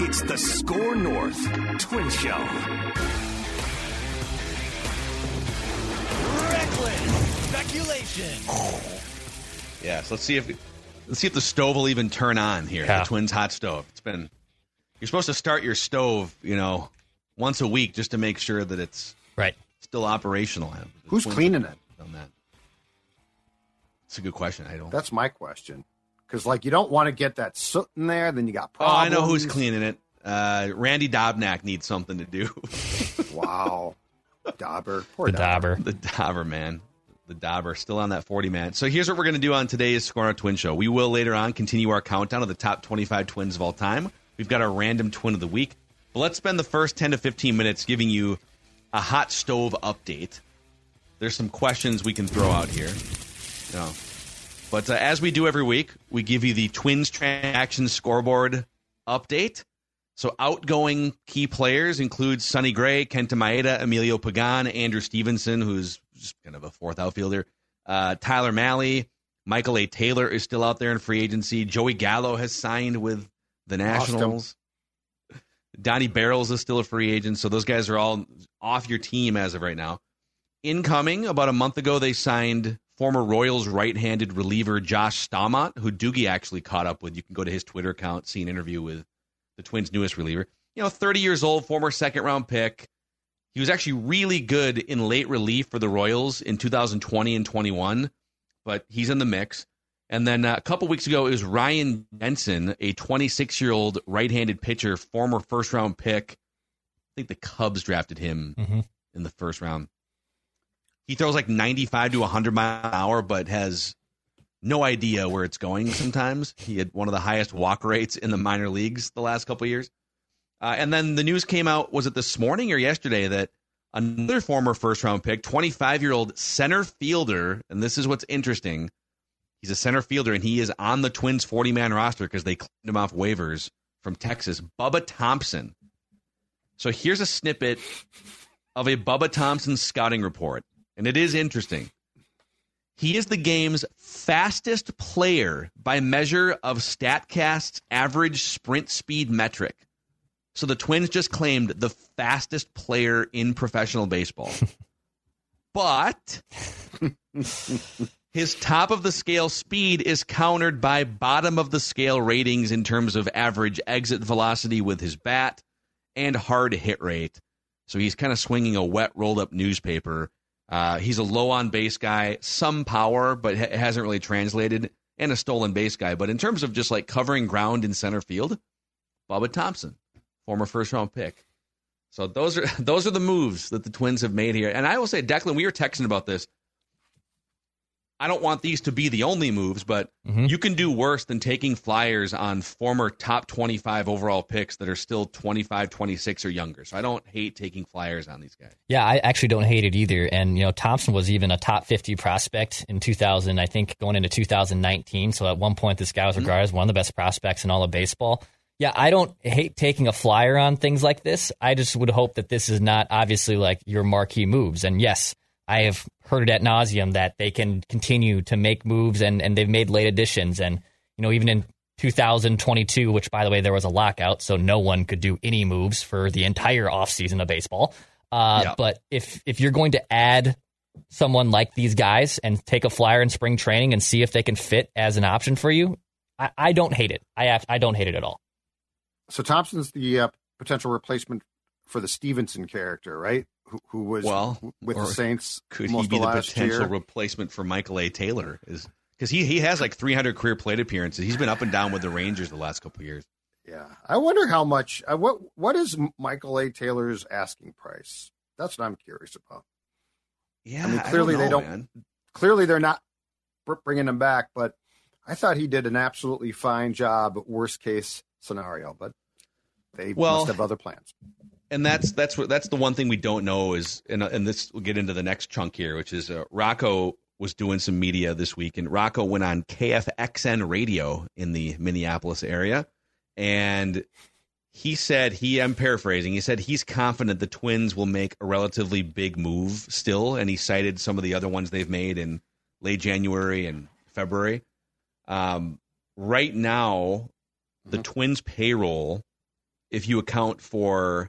It's the SKOR North Twin Show. Reckless speculation. Yeah, so let's see if let's see if the stove will even turn on here. Yeah. The Twins hot stove. It's been you're supposed to start your stove, you know, once a week just to make sure that it's Right. still operational. The Who's Twins cleaning it? On that. It's a good question. I don't. That's my question. Because like you don't want to get that soot in there, then you got problems. oh, I know who's cleaning it. Uh, Randy Dobnak needs something to do. Wow, Dauber, poor The Dauber. Dauber. the Dobber man. The Dobber still on that 40 man. So here's what we're going to do on today's Score Our Twin Show. We will later on continue our countdown of the top 25 twins of all time. We've got our random twin of the week. But let's spend the first 10 to 15 minutes giving you a hot stove update. There's some questions we can throw out here. You know. But uh, as we do every week, we give you the Twins transaction scoreboard update. So outgoing key players include Sonny Gray, Kenta Maeda, Emilio Pagan, Andrew Stevenson, who's just kind of a fourth outfielder, uh, Tyler Mahle, Michael A. Taylor is still out there in free agency. Joey Gallo has signed with the. Nationals. Donnie Barrels is still a free agent, so those guys are all off your team as of right now. Incoming, about a month ago, they signed former Royals right-handed reliever Josh Staumont, who Doogie actually caught up with. You can go to his Twitter account, see an interview with the Twins' newest reliever. You know, 30 years old, former second-round pick. He was actually really good in late relief for the Royals in 2020 and 21, but he's in the mix. And then uh, a couple weeks ago, it was Ryan Jensen, a 26 year old right handed pitcher, former first round pick. I think the Cubs drafted him Mhm. in the first round. He throws like 95 to 100 mile an hour, but has no idea where it's going sometimes. He had one of the highest walk rates in the minor leagues the last couple years. Uh, and then the news came out, was it this morning or yesterday, that another former first round pick, 25 year old center fielder, and this is what's interesting. He's a center fielder, and he is on the Twins 40 man roster because they cleaned him off waivers from Texas. Bubba Thompson. So here's a snippet of a Bubba Thompson scouting report, and it is interesting. He is the game's fastest player by measure of StatCast's average sprint speed metric. So the Twins just claimed the fastest player in professional baseball. but his top of the scale speed is countered by bottom of the scale ratings in terms of average exit velocity with his bat and hard hit rate. So he's kind of swinging a wet rolled up newspaper. Uh, he's a low on base guy, some power, but ha- hasn't really translated, and a stolen base guy. But in terms of just like covering ground in center field, Bubba Thompson, former first round pick. So those are those are the moves that the Twins have made here. And I will say, Declan, we were texting about this. I don't want these to be the only moves, but mm-hmm. you can do worse than taking flyers on former top 25 overall picks that are still 25, 26 or younger. So I don't hate taking flyers on these guys. Yeah, I actually don't hate it either. And you know, Thompson was even a top 50 prospect in 2000, I think, going into 2019. So at one point, this guy was mm-hmm. regarded as one of the best prospects in all of baseball. Yeah, I don't hate taking a flyer on things like this. I just would hope that this is not obviously like your marquee moves. And yes, I have heard it at nauseum that they can continue to make moves and, and they've made late additions. And, you know, even in 2022, which by the way, there was a lockout, so no one could do any moves for the entire offseason of baseball. Uh, Yeah. But if if you're going to add someone like these guys and take a flyer in spring training and see if they can fit as an option for you, I, I don't hate it. I have, I don't hate it at all. So Thompson's the uh, potential replacement for the Stevenson character, right? Who, who was Well, with the Saints Could he be the last potential year? replacement for Michael A. Taylor? Is because he he has like 300 career plate appearances. He's been up and down with the Rangers the last couple of years. yeah, I wonder how much. Uh, what what is Michael A. Taylor's asking price? That's what I'm curious about. Yeah, I mean, clearly they know, don't- man. Clearly, they're not bringing him back, but I thought he did an absolutely fine job. Worst case scenario, but they Well, must have other plans. And that's that's what that's the one thing we don't know is and and this will get into the next chunk here, which is uh, Rocco was doing some media this week, and Rocco went on KFXN radio in the Minneapolis area, and he said he I'm paraphrasing. He said he's confident the Twins will make a relatively big move still, and he cited some of the other ones they've made in late January and February. Um, right now, the Mhm. Twins payroll, if you account for,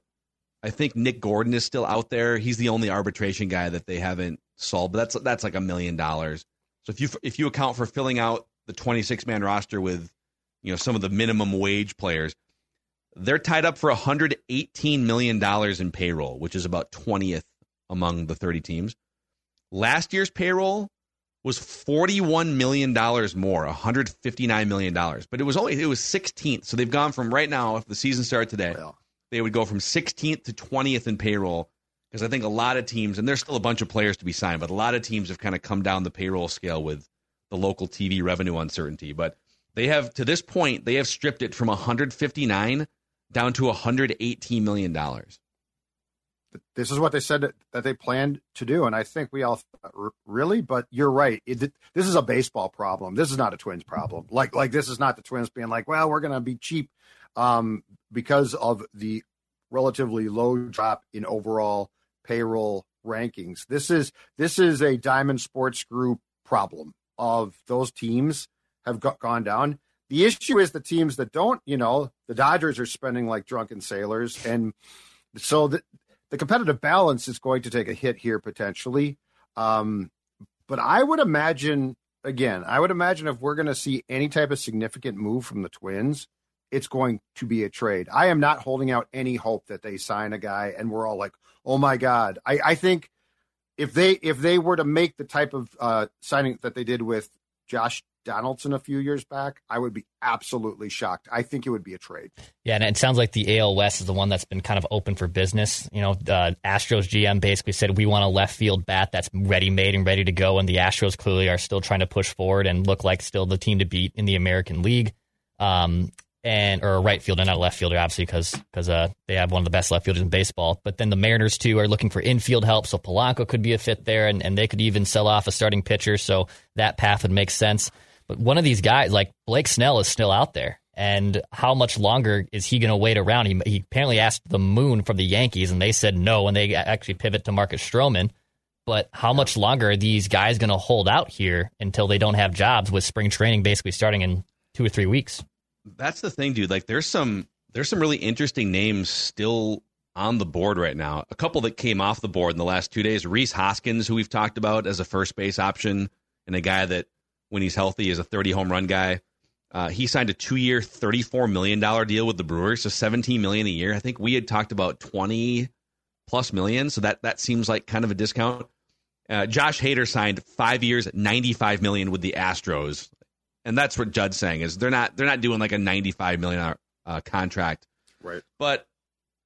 I think Nick Gordon is still out there. He's the only arbitration guy that they haven't solved, but that's that's like a million dollars. So if you if you account for filling out the 26 man roster with, you know, some of the minimum wage players, they're tied up for 118 million dollars in payroll, which is about 20th among the 30 teams. Last year's payroll was 41 million dollars more, 159 million dollars. But it was only it was 16th. So they've gone from right now if the season started today, Well, they would go from 16th to 20th in payroll because I think a lot of teams and there's still a bunch of players to be signed, but a lot of teams have kind of come down the payroll scale with the local TV revenue uncertainty, but they have to this point they have stripped it from 159 down to 118 million dollars. this is what they said that, they planned to do, and I think we all thought, really. But you're right. It, this is a baseball problem. This is not a Twins problem. Like like this is not the Twins being like, well, we're going to be cheap um, because of the relatively low drop in overall payroll rankings. This is this is a Diamond Sports Group problem of those teams have got, gone down. The issue is the teams that don't. You know, the Dodgers are spending like drunken sailors, and so the, the competitive balance is going to take a hit here potentially. Um, but I would imagine, again, I would imagine if we're going to see any type of significant move from the Twins, it's going to be a trade. I am not holding out any hope that they sign a guy and we're all like, oh my God. I, I think if they if they were to make the type of uh, signing that they did with Josh Donaldson a few years back, I would be absolutely shocked. I think it would be a trade. Yeah, and it sounds like the AL West is the one that's been kind of open for business. You know, the Astros GM basically said we want a left field bat that's ready made and ready to go, and the Astros clearly are still trying to push forward and look like still the team to beat in the American League. Um, and or a right fielder, not a left fielder, obviously, because because uh, they have one of the best left fielders in baseball. But then the Mariners too are looking for infield help, so Polanco could be a fit there, and, and they could even sell off a starting pitcher, so that path would make sense. But one of these guys, like Blake Snell, is still out there. And how much longer is he going to wait around? He, he apparently asked the moon from the Yankees, and they said no, and they actually pivot to Marcus Stroman. But how much longer are these guys going to hold out here until they don't have jobs with spring training basically starting in two or three weeks? That's the thing, dude. Like there's some there's some really interesting names still on the board right now. A couple that came off the board in the last two days. Rhys Hoskins, who we've talked about as a first base option, and a guy that when he's healthy is a 30 home run guy. Uh, he signed a two-year, $34 million deal with the Brewers, so 17 million a year. I think we had talked about 20 plus million, so that that seems like kind of a discount. Uh, Josh Hader signed five years, 95 million with the Astros, and that's what Judd's saying is they're not they're not doing like a $95 million uh, contract, Right. but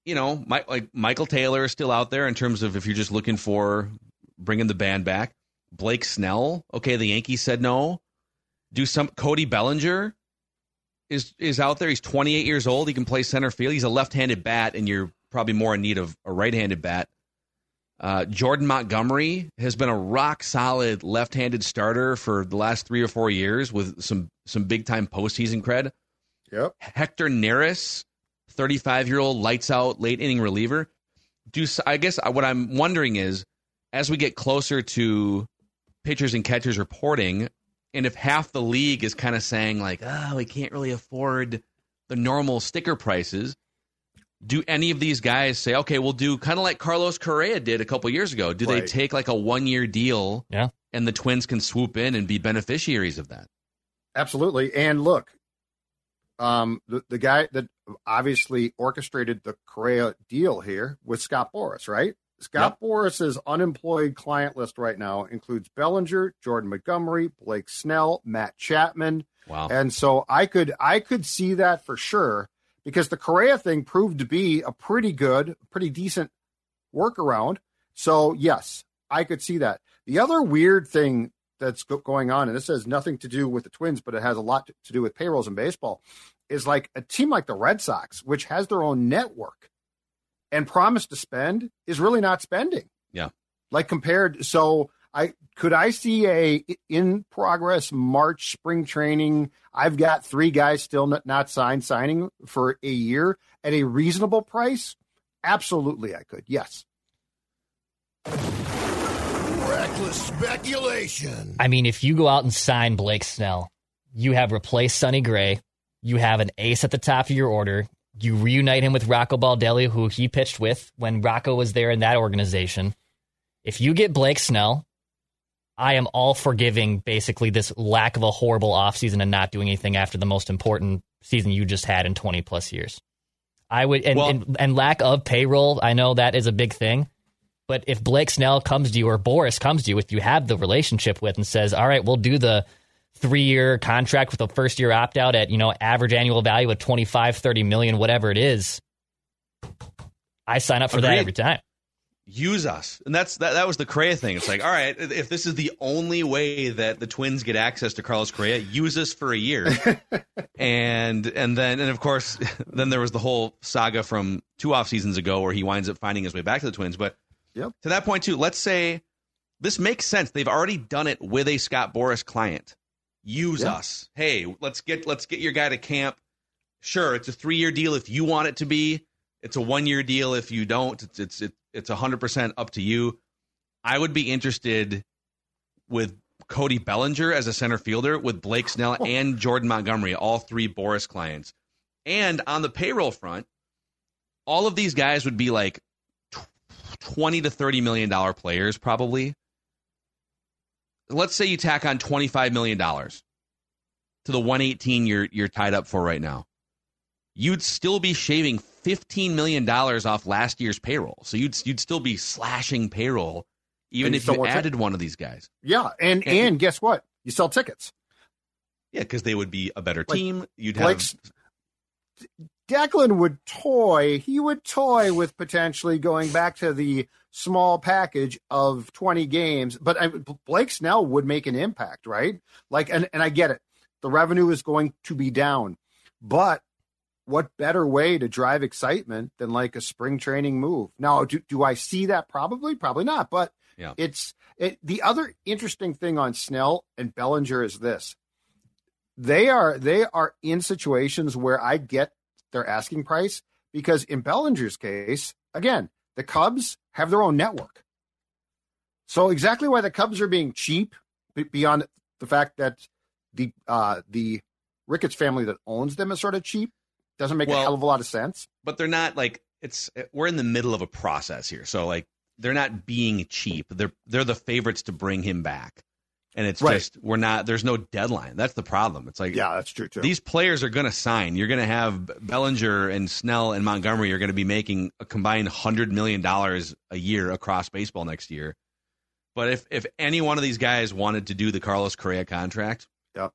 you know, my, like Michael Taylor is still out there in terms of if you're just looking for bringing the band back. Blake Snell, okay, the Yankees said no. Do some Cody Bellinger is is out there. He's 28 years old. He can play center field. He's a left-handed bat, and you're probably more in need of a right-handed bat. Uh, Jordan Montgomery has been a rock solid left-handed starter for the last three or four years with some some big time postseason cred. Yep. Hector Neris, 35 year old lights out late inning reliever. Do I guess what I'm wondering is as we get closer to pitchers and catchers reporting, and if half the league is kind of saying like, oh, we can't really afford the normal sticker prices. Do any of these guys say, okay, we'll do kind of like Carlos Correa did a couple years ago? Do they take like a one year deal Yeah. and the Twins can swoop in and be beneficiaries of that? Absolutely. And look, um, the, the guy that obviously orchestrated the Correa deal here was Scott Boras, right? Scott Boras's unemployed client list right now includes Bellinger, Jordan Montgomery, Blake Snell, Matt Chapman. Wow. And so I could I could see that for sure because the Correa thing proved to be a pretty good, pretty decent workaround. So yes, I could see that. The other weird thing that's go- going on, and this has nothing to do with the Twins, but it has a lot to, to do with payrolls in baseball, is like a team like the Red Sox, which has their own network and promised to spend, is really not spending. Yeah. Like compared, so I could I see a in progress March spring training. I've got three guys still not, not signed signing for a year at a reasonable price. Absolutely, I could. Yes. Reckless speculation. I mean, if you go out and sign Blake Snell, you have replaced Sonny Gray. You have an ace at the top of your order. You reunite him with Rocco Baldelli, who he pitched with when Rocco was there in that organization. If you get Blake Snell, I am all forgiving basically this lack of a horrible offseason and not doing anything after the most important season you just had in 20 plus years. I would and, Well- and, and lack of payroll, I know that is a big thing. But if Blake Snell comes to you or Boras comes to you with you have the relationship with and says, "All right, we'll do the three year contract with a first year opt out at you know average annual value of 25, 30 million, whatever it is," I sign up for that every time. Use us. And that's that, that was the Correa thing. It's like, all right, if this is the only way that the Twins get access to Carlos Correa, use us for a year. and and then and of course, then there was the whole saga from two off seasons ago where he winds up finding his way back to the Twins. But Yep. to that point too, let's say this makes sense. They've already done it with a Scott Boras client. Use us. Hey, let's get let's get your guy to camp. Sure, it's a three year deal if you want it to be. It's a one year deal if you don't. It's it's it, it's hundred percent up to you. I would be interested with Cody Bellinger as a center fielder, with Blake Snell and Jordan Montgomery, all three Boras clients. And on the payroll front, all of these guys would be like twenty to thirty million dollar players, probably. Let's say you tack on twenty five million dollars to the one eighteen you're you're tied up for right now you'd still be shaving fifteen million dollars off last year's payroll. So you'd you'd still be slashing payroll, even And if you added one of these guys. Yeah, and And- and guess what? You sell tickets. Yeah, because they would be a better Like, team. You'd have Declan would toy. He would toy with potentially going back to the small package of 20 games, but I, Blake Snell would make an impact, right? Like, and, and I get it. The revenue is going to be down, but what better way to drive excitement than like a spring training move? Now, do, do I see that? Probably, probably not. But Yeah. it's it, the other interesting thing on Snell and Bellinger is this: they are they are in situations where I get their asking price because in Bellinger's case, again, the Cubs have their own network. So exactly why the Cubs are being cheap, beyond the fact that the uh, the Ricketts family that owns them is sort of cheap, doesn't make a hell of a lot of sense. but they're not like it's we're in the middle of a process here. So like they're not being cheap. They're they're the favorites to bring him back. And it's Right. just we're not there's no deadline. That's the problem. It's like Yeah, that's true too. these players are going to sign. You're going to have Bellinger and Snell and Montgomery are going to be making a combined hundred million dollars a year across baseball next year. But if if any one of these guys wanted to do the Carlos Correa contract, Yep.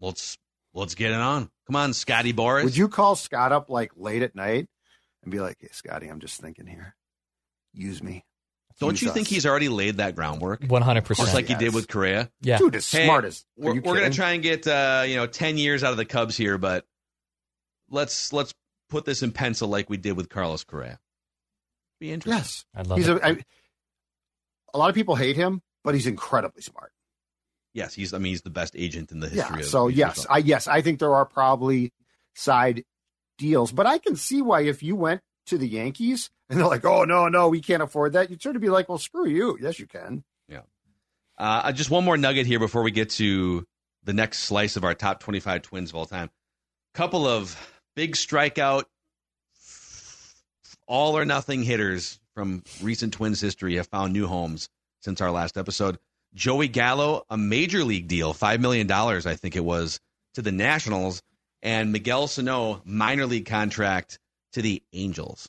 let's let's get it on. Come on, Scotty Boras. Would you call Scott up like late at night and be like, "Hey, Scotty, I'm just thinking here. Use me." Don't Use you us." think he's already laid that groundwork, 100%. just like he did with Correa? yeah. dude is Hey, smart as? We're, we're gonna try and get uh, you know ten years out of the Cubs here, but let's let's put this in pencil like we did with Carlos Correa. Be interesting. Yes, I love he's it. a. I, a lot of people hate him, but he's incredibly smart. Yes, he's. I mean, he's the best agent in the history. Yeah. of So yes, I yes, I think there are probably side deals, but I can see why if you went to the Yankees and they're like, "Oh no, no, we can't afford that," you'd sort of be like, "Well, screw you." Yes, you can. Yeah. Uh, just one more nugget here before we get to the next slice of our top 25 twins of all time. Couple of big strikeout, all or nothing hitters from recent Twins history have found new homes since our last episode. Joey Gallo, a major league deal, $5 million, I think it was, to the Nationals, and Miguel Sano, minor league contract to the Angels.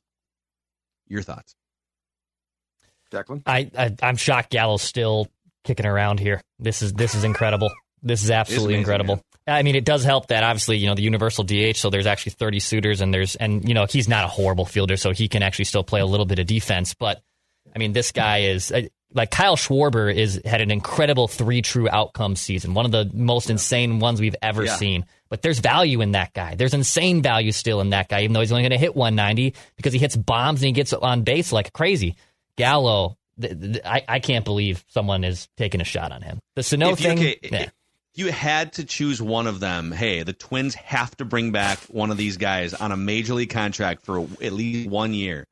Your thoughts? Declan. I, I I'm shocked Gallo's still kicking around here. This is this is incredible. This is absolutely amazing, incredible. I mean, it does help that obviously you know the universal DH, so there's actually 30 suitors, and there's and you know he's not a horrible fielder, so he can actually still play a little bit of defense. But I mean, this guy is uh, like Kyle Schwarber is had an incredible three true outcome season, one of the most insane ones we've ever Yeah. seen. But there's value in that guy. There's insane value still in that guy, even though he's only going to hit 190 because he hits bombs and he gets on base like crazy. Gallo, th- th- I, I can't believe someone is taking a shot on him. The Sano If thing, okay, yeah. if you had to choose one of them, hey, the Twins have to bring back one of these guys on a major league contract for at least one year,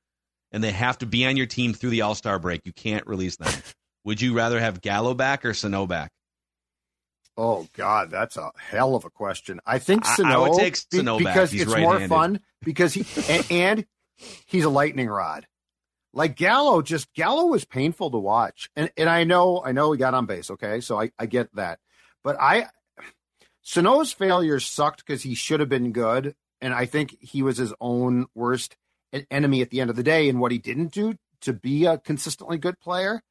and they have to be on your team through the All Star break. You can't release them. Would you rather have Gallo back or Sano back? Oh God, that's a hell of a question. I think I- I Sano, would take be- Sano back. because He's it's more right-handed. fun because he and, and he's a lightning rod. Like Gallo, just Gallo was painful to watch, and and I know I know he got on base. Okay, so I I get that, but I Sano's failure sucked because he should have been good, and I think he was his own worst en- enemy at the end of the day in what he didn't do to be a consistently good player.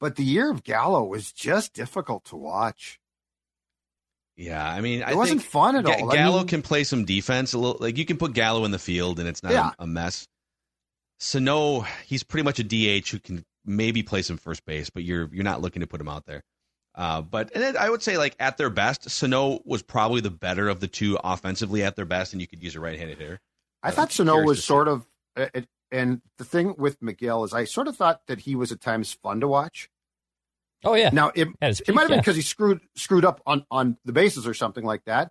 But the year of Gallo was just difficult to watch. Yeah, I mean, I It wasn't think fun at all. I Gallo mean- can play some defense a little. Like you can put Gallo in the field and it's not Yeah. a, mess. Sano, he's pretty much a DH who can maybe play some first base, but you're you're not looking to put him out there. Uh, but and then I would say like at their best, Sano was probably the better of the two offensively at their best, and you could use a right-handed hitter. I Uh, thought Sano was sort of, Uh, it, and the thing with Miguel is I sort of thought that he was at times fun to watch. Oh yeah, Now it At his it might have been because he screwed screwed up on on the bases or something like that.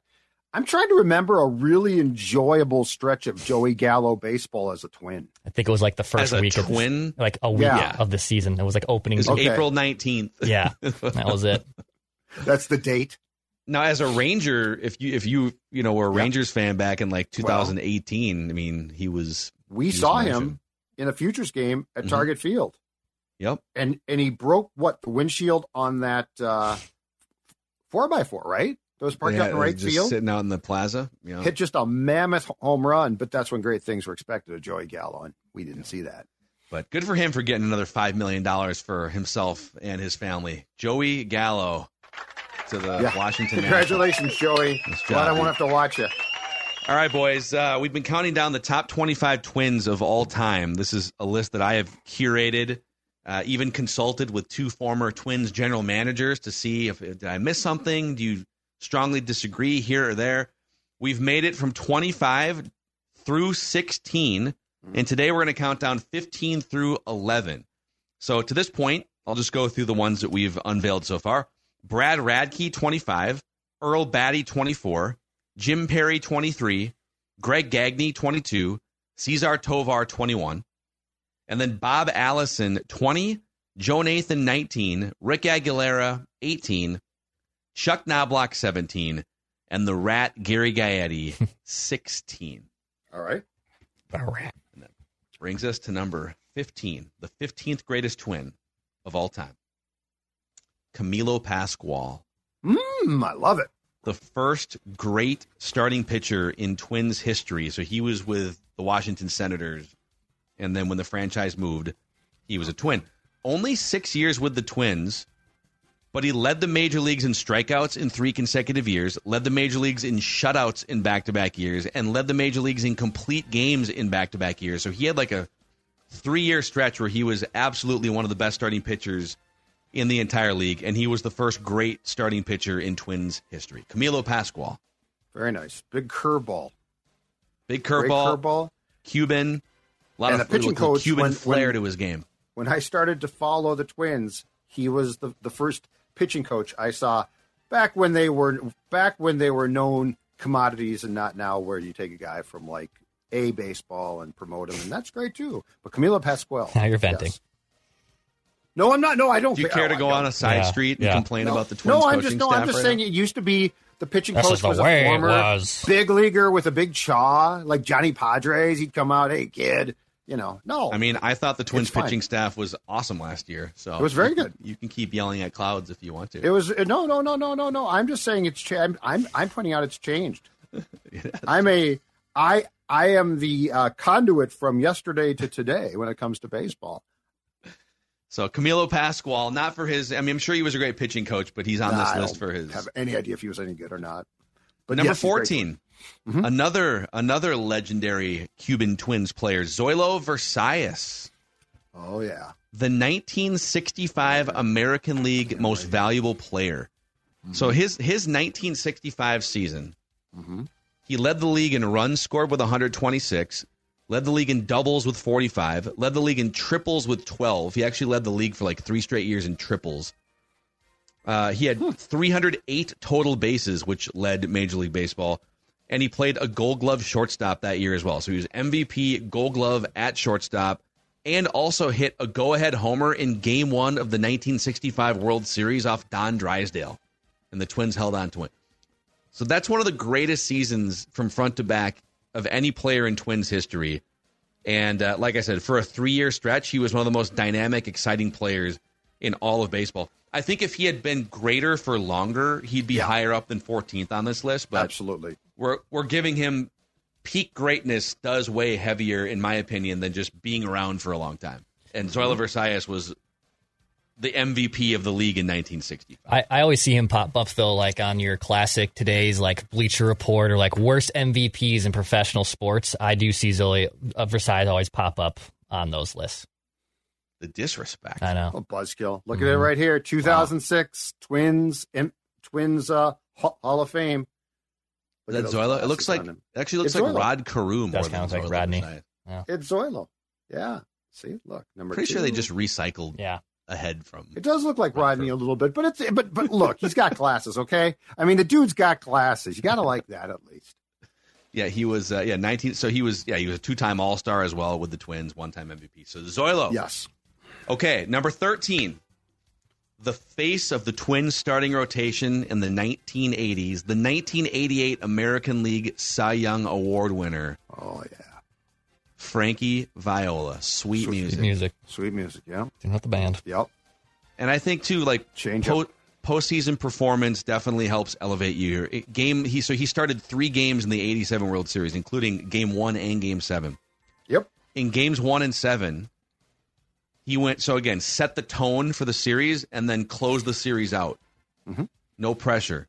I'm trying to remember a really enjoyable stretch of Joey Gallo baseball as a twin. I think it was like the first As a week of twin, like a week Yeah. of the season. It was like it opening. was Okay. April nineteenth. Yeah, that was it. That's the date. Now, as a Ranger, if you if you you know were a Yep. Rangers fan back in like 2018, I mean, he was. We saw him in a futures game at Mhm. Target Field, Yep. and and he broke what the windshield on that uh, four by four, right? That was parked Yeah, out in right just field. sitting out in the plaza. You know. hit just a mammoth home run, but that's when great things were expected of Joey Gallo, and we didn't see that. But good for him for getting another five million dollars for himself and his family. Joey Gallo to the Yeah. Washington. Congratulations, Joey. Nice job, Glad I won't have to watch you. All right, boys. Uh, we've been counting down the top 25 twins of all time. This is a list that I have curated, uh, even consulted with two former twins general managers to see if did I miss something. Do you strongly disagree here or there? We've made it from 25 through 16, and today we're going to count down 15 through 11. So to this point, I'll just go through the ones that we've unveiled so far. Brad Radke, 25. Earl Battey, 24. Jim Perry, 23. Greg Gagne, 22. Cesar Tovar, 21. And then Bob Allison, 20. Joe Nathan, 19. Rick Aguilera, 18. Chuck Knobloch, 17. And the rat, Gary Gaetti, 16. All right. the Rat Brings us to number 15, the 15th greatest twin of all time. Camilo Pascual. Mm, I love it. The first great starting pitcher in Twins history. So he was with the Washington Senators, and then when the franchise moved, he was a Twin. Only six years with the Twins, but he led the major leagues in strikeouts in three consecutive years, led the major leagues in shutouts in back to back years, and led the major leagues in complete games in back to back years. So he had like a three year stretch where he was absolutely one of the best starting pitchers in the entire league, and he was the first great starting pitcher in Twins history. Camilo Pascual, Very nice. Big curveball. big curveball, curveball. Cuban, a lot And of the pitching little coach, Cuban when- flair when- to his game. When I started to follow the Twins, he was the, the first pitching coach I saw back when they were back when they were known commodities and not now where you take a guy from like a baseball and promote him and that's great too. But Camilo Pascual. Now you're venting. yes. No, I'm not. No, I don't. Do you oh, care to go on a side Yeah, street and yeah. complain No, about the Twins no, I'm coaching just no, I'm just right saying now? it used to be the pitching This coach the was a former was. big leaguer with a big chaw, like Johnny Podres. He'd come out, hey kid, you know. No, I mean, I thought the Twins pitching staff was awesome last year. So It was very good. You can keep yelling at clouds if you want to. it was no, no, no, no, no, no. I'm just saying it's. Cha- I'm, I'm I'm pointing out it's changed. I'm a I I am the uh, conduit from yesterday to today when it comes to baseball. So Camilo Pascual, not for his. I mean, I'm sure he was a great pitching coach, but he's on Nah, this list for his have any idea if he was any good or not. But number yes, he's great. 14. Mhm. Another another legendary Cuban Twins player, Zoilo Versalles. Oh yeah. the 1965 American League Most Valuable Player. So his his 1965 season, Mhm. he led the league in runs scored with 126, led the league in doubles with 45, led the league in triples with 12. He actually led the league for like three straight years in triples. Uh, he had 308 total bases, which led Major League Baseball, and he played a Gold Glove shortstop that year as well. So he was MVP, Gold Glove at shortstop, and also hit a go-ahead homer in Game One of the 1965 World Series off Don Drysdale. and the Twins held on to it. So that's one of the greatest seasons from front to back of any player in Twins history. And uh, like I said, for a three year stretch, he was one of the most dynamic, exciting players in all of baseball. I think if he had been greater for longer, he'd be Yeah. higher up than 14th on this list. But Absolutely. we're we're giving him peak greatness does weigh heavier, in my opinion, than just being around for a long time. And Zoila Versalles was the MVP of the league in 1965. I, I always see him pop up though, like on your classic today's like Bleacher Report or like worst MVPs in professional sports. I do see Zoe uh, Versalles always pop up on those lists. The disrespect. I know. Oh, buzzkill. Look at it right here. 2006 Twins, M- Twins uh, Hall Hall of Fame. Is Look that at those Zoila? It looks like on him. actually looks It's like Zoilo. Rod Carew more Does than like Zoila Rodney. Versalles. It's Zoilo. Yeah. See, look number. Pretty sure they just recycled Yeah. Ahead from. It does look like Rodney a little bit, but it's but but look, he's got glasses. Okay, I mean the dude's got glasses. You got to like that at least. Yeah, he was. Uh, yeah, 19. So he was. Yeah, he was a two-time All-Star as well with the Twins, one-time MVP. So Zoilo. Yes. Okay, number 13. The face of the Twins starting rotation in the 1980s, the 1988 American League Cy Young Award winner, Oh yeah. Frankie Viola. Sweet, music. Music. Sweet music. Yeah. Do not the band. Yep. And I think too, like Change po- up. postseason performance definitely helps elevate you. It- game he so he started three games in the '87 World Series, including Game One and Game Seven. Yep. In games one and seven, he went so again set the tone for the series and then closed the series out. Mhm. No pressure.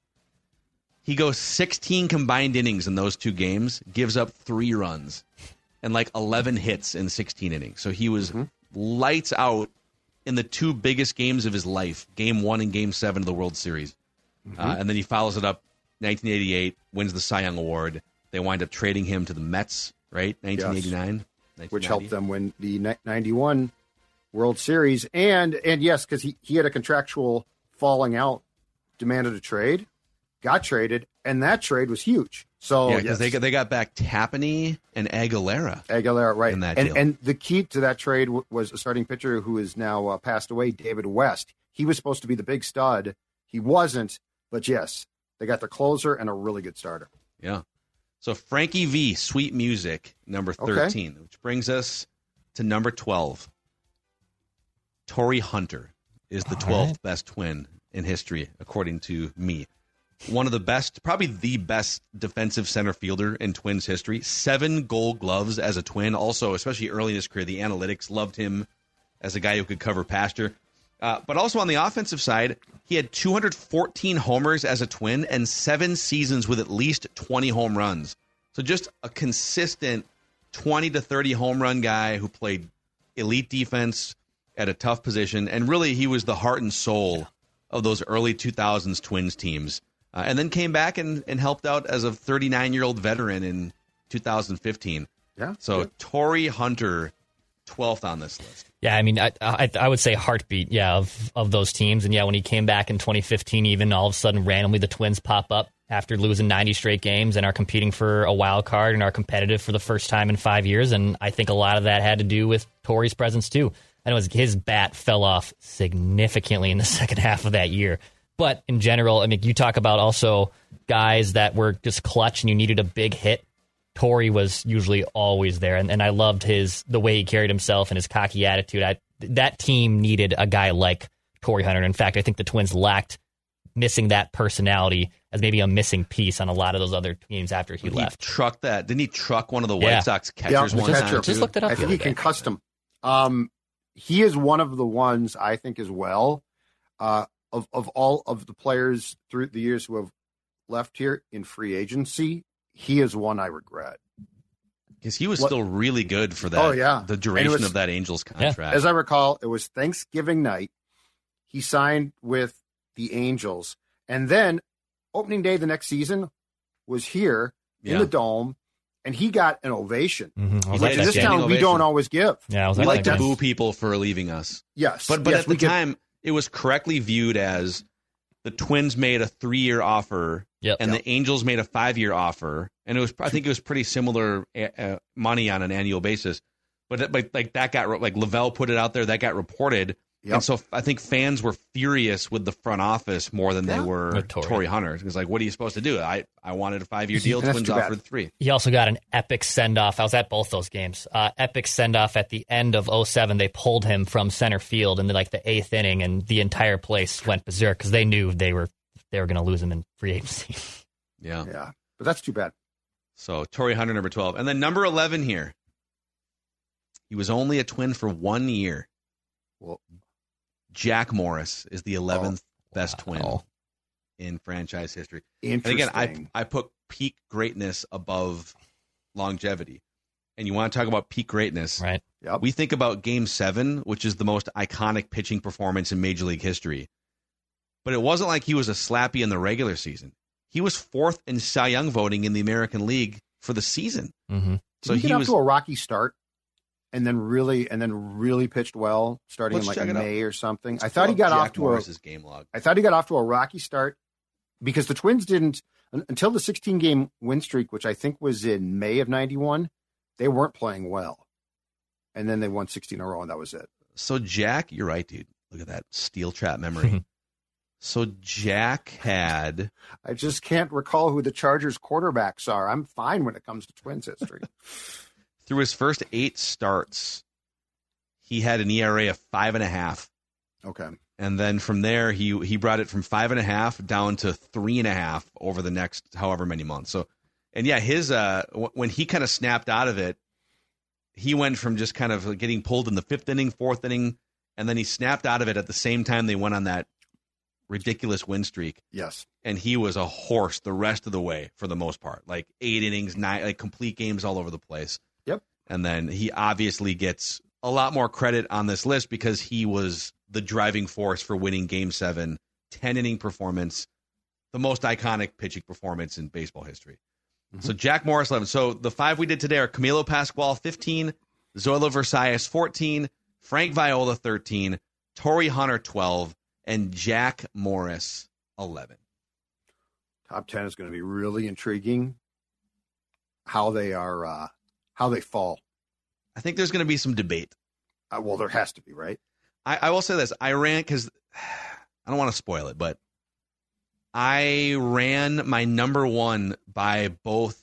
He goes 16 combined innings in those two games, gives up three runs, and like 11 hits in 16 innings. So he was lights out in the two biggest games of his life, Game One and Game Seven of the World Series. Uh, and then he follows it up, 1988, wins the Cy Young Award. They wind up trading him to the Mets, right? 1989, Which helped them win the 91 World Series. And and yes, because he, he had a contractual falling out, demanded a trade, got traded, and that trade was huge. So Yeah, because yes, they got they got back Tapani and Aguilera. Aguilera, right? in that and deal. and the key to that trade w- was a starting pitcher who is now uh, passed away, David West. He was supposed to be the big stud. He wasn't, but yes, they got the closer and a really good starter. Yeah. So Frankie V, Sweet Music, number Okay. 13, which brings us to number 12. Torii Hunter is the 12th right. best twin in history, according to me. One of the best, probably the best defensive center fielder in Twins history. Seven gold gloves as a twin. Also, especially early in his career, the analytics loved him as a guy who could cover pasture. Uh, but also on the offensive side, he had 214 homers as a twin and seven seasons with at least 20 home runs. So just a consistent 20 to 30 home run guy who played elite defense at a tough position. And really, he was the heart and soul of those early 2000s Twins teams. Uh, and then came back and, and helped out as a 39 year old veteran in 2015. Yeah. So good. Torii Hunter, 12th on this list. Yeah, I mean, I, I I would say heartbeat, yeah, of of those teams. And yeah, when he came back in 2015, even all of a sudden, randomly, the Twins pop up after losing 90 straight games and are competing for a wild card and are competitive for the first time in five years. And I think a lot of that had to do with Torii's presence too. I know his, his bat fell off significantly in the second half of that year. But in general, I mean, you talk about also guys that were just clutch and you needed a big hit. Torii was usually always there, and, and I loved his the way he carried himself and his cocky attitude. I, that team needed a guy like Torii Hunter. In fact, I think the Twins lacked missing that personality as maybe a missing piece on a lot of those other teams after he He left. Truck that. Didn't he truck one of the White Yeah. Sox catchers the one catcher. time? Just too? looked it up. I think he day. concussed him. Um, he is one of the ones I think as well uh, of of all of the players through the years who have left here in free agency. He is one I regret. Because he was What- still really good for that. Oh, yeah. the duration was- of that Angels contract. As I recall, it was Thanksgiving night. He signed with the Angels, and then opening day the next season was here in the dome, and he got an ovation. Mhm. I like. In this Standing game. town, we don't always give. Yeah, I was we like like to boo people for leaving us, Yes, but but yes, at the give- time it was correctly viewed as the Twins made a three year offer Yep. and Yep. the Angels made a five year offer, and it was I think it was pretty similar uh, uh, money on an annual basis. But it- but like that got like Lavelle put it out there that got reported, Yep. And so I think fans were furious with the front office more than Yeah. they were With Torii. Torii Hunter. Because like, what are you supposed to do? I, I wanted a five year deal. Twins offered three. He also got an epic send off. I was at both those games. Uh, epic send off at the end of 07. They pulled him from center field in like the eighth inning, and the entire place went berserk because they knew they were they were going to lose him in free agency. Yeah. Yeah, but that's too bad. So Torii Hunter, number 12. And then number 11 here. He was only a twin for one year. Well, Jack Morris is the 11th Oh, best twin in franchise history. And again, I I put peak greatness above longevity. And you want to talk about peak greatness? Right. Yep. We think about Game Seven, which is the most iconic pitching performance in Major League history. But it wasn't like he was a slappy in the regular season. He was fourth in Cy Young voting in the American League for the season. hmm So Did he he get off was. to a rocky start, and then really, and then really pitched well, starting Let's in like check it out. May or something. Let's I thought he got Jack off to Morris's game log. a. I thought he got off to a rocky start because the Twins didn't until the 16 game win streak, which I think was in May of '91. They weren't playing well, and then they won 16 in a row, and that was it. So Jack, you're right, dude. Look at that steel trap memory. so Jack had I just can't recall who the Chargers quarterbacks are. I'm fine when it comes to Twins history. through his first eight starts, he had an ERA of five and a half. okay, And then from there, he he brought it from five and a half down to three and a half over the next however many months. So, and yeah, his uh, w- when he kind of snapped out of it, he went from just kind of getting pulled in the fifth inning, fourth inning, and then he snapped out of it at the same time they went on that ridiculous win streak. yes, And he was a horse the rest of the way for the most part, like eight innings, nine, like complete games all over the place. Yep. And then he obviously gets a lot more credit on this list because he was the driving force for winning game seven, 10 inning performance, the most iconic pitching performance in baseball history. So Jack Morris, 11. So the five we did today are Camilo Pascual, 15, Zoilo Versalles, 14, Frank Viola, 13, Torii Hunter, 12, and Jack Morris, 11. top 10 is going to be really intriguing. How they are, uh, how they fall. I think there's going to be some debate. Uh, well, there has to be, right? I, I will say this: I ran because I don't want to spoil it, but I ran my number one by both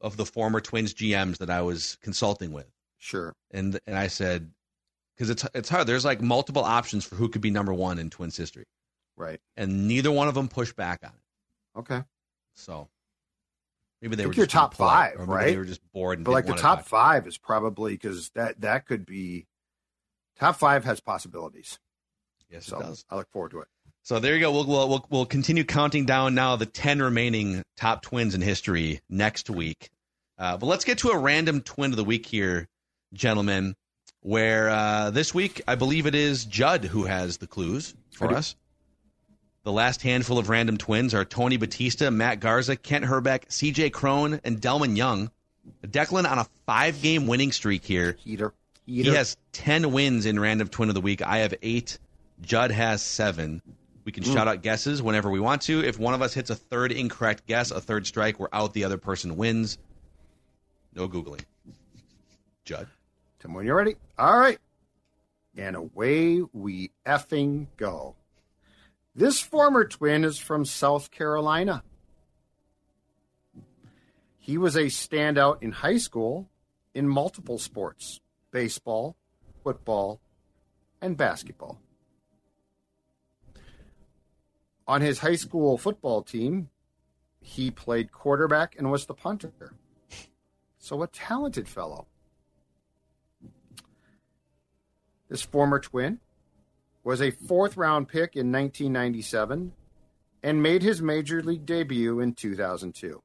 of the former Twins GMs that I was consulting with, Sure. and and I said because it's it's hard. There's like multiple options for who could be number one in Twins history, Right. and neither one of them pushed back on it. Okay. So maybe they I were think you're just being top five, right? They were just bored. And But like the top five is probably because that that could be top five has possibilities. Yes, So it does. I look forward to it. So there you go. We'll, we'll we'll we'll continue counting down now the ten remaining top twins in history next week. Uh, but let's get to a random twin of the week here, gentlemen. Where uh, this week I believe it is Judd who has the clues for us. The last handful of random twins are Tony Batista, Matt Garza, Kent Hrbek, C.J. Cron, and Delmon Young. Declan on a five-game winning streak here. Heater. He has 10 wins in Random Twin of the Week. I have eight. Judd has seven. We can hmm. shout out guesses whenever we want to. If one of us hits a third incorrect guess, a third strike, we're out. The other person wins. No Googling. Judd. Tim, when you're ready. All right. And away we effing go. This former twin is from South Carolina. He was a standout in high school in multiple sports baseball, football, and basketball. On his high school football team, he played quarterback and was the punter. So, a talented fellow. This former twin was a fourth round pick in 1997 and made his major league debut in 2002.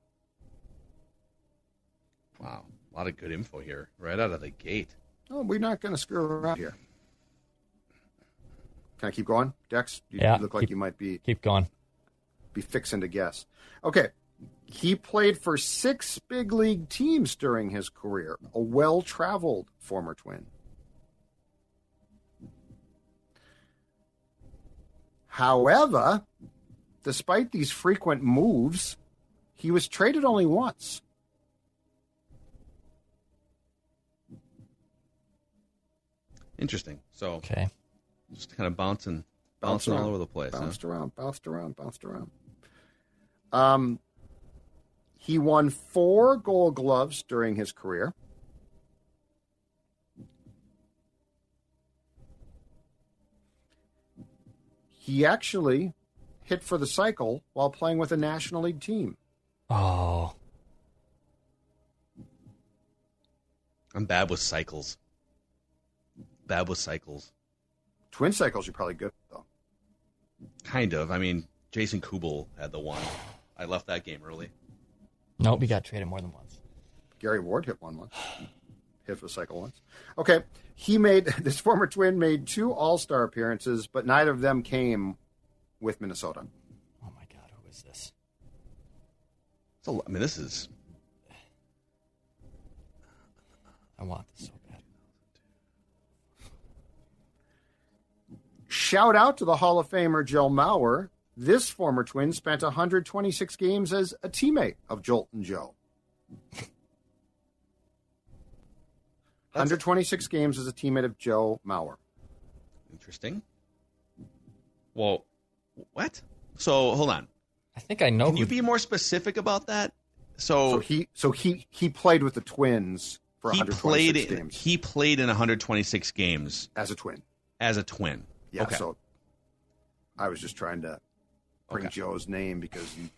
Wow. A lot of good info here right out of the gate. Oh, we're not going to screw around here. Can I keep going, Dex? You Yeah, look like keep- you might be Keep going. be fixing to guess. Okay. He played for six big league teams during his career, a well traveled former twin. However, despite these frequent moves, he was traded only once. Interesting. So Okay. Just kind of bouncing, Bounced bouncing all over the place. huh? Bounced around, bounced around, bounced around. Um, he won four Gold Gloves during his career. He actually hit for the cycle while playing with a National League team. Oh, I'm bad with cycles. Bad with cycles. Twin cycles, you're probably good though. Kind of. I mean, Jason Kubel had the one. I left that game early. nope, he got traded more than once. Gary Ward hit one once. Hit for the cycle once. Okay. He made this former twin made two all star appearances, but neither of them came with Minnesota. Oh my God, who is this? It's a I mean, this is I want this so bad. Shout out to the Hall of Famer Joe Mauer. This former twin spent 126 games as a teammate of Jolton Joe. 126 games as a teammate of Joe Mauer. interesting. Well, what? So hold on. I think I know Can who. you be more specific about that? So, So he so he he played with the Twins for he 126 played. games He played in 126 games as a twin. as a twin. Yeah, Okay. so I was just trying to bring Okay. Joe's name because he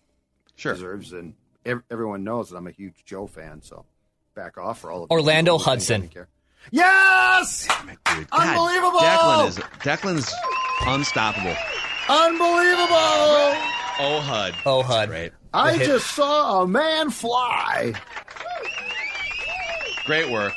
Sure. deserves and ev- everyone knows that I'm a huge Joe fan. So back off for all of Orlando people who think I Hudson. didn't care. Yes, Dude, Unbelievable! Declan is Declan's unstoppable. unbelievable! Oh Hud. Oh, Hud. Great. I hit- just saw a man fly. Great work.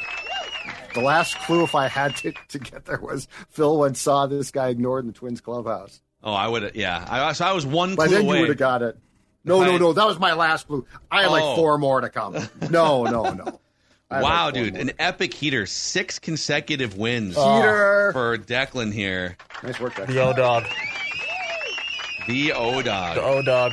The last clue, if I had to, to get there, was Phil once saw this guy ignored in the Twins clubhouse. Oh, I would. Yeah. I, so I was one By clue then you would have got it. No, If no, I- no. That was my last clue. I had Oh. like four more to come. No, no, no. I Wow, like dude, more. an epic heater. Six consecutive wins Peter. for Declan here. Nice work, Declan. The O dog. The O dog. The O dog.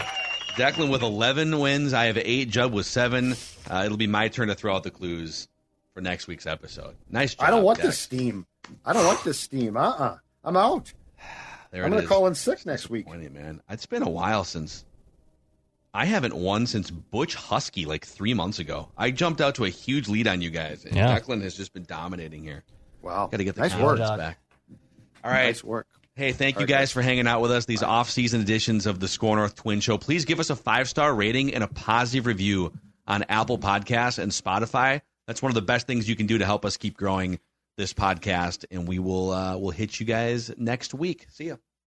Declan with 11 wins. I have eight. Judd with seven. Uh, it'll be my turn to throw out the clues for next week's episode. Nice job. I don't want Dex. this steam. I don't want this steam. Uh uh-uh. I'm out. There I'm going to call in sick next week. Disappointing, man. It's been a while since I haven't won since Butch Huskey like three months ago. I jumped out to a huge lead on you guys, and Yeah. Declan has just been dominating here. Wow. Got to get the nice confidence work. Back. All right. Nice work. Hey, thank you guys guys. for hanging out with us. These off-season editions of the SKOR North Twin Show. Please give us a five-star rating and a positive review on Apple Podcasts and Spotify. That's one of the best things you can do to help us keep growing this podcast. And we will uh, we'll hit you guys next week. See ya.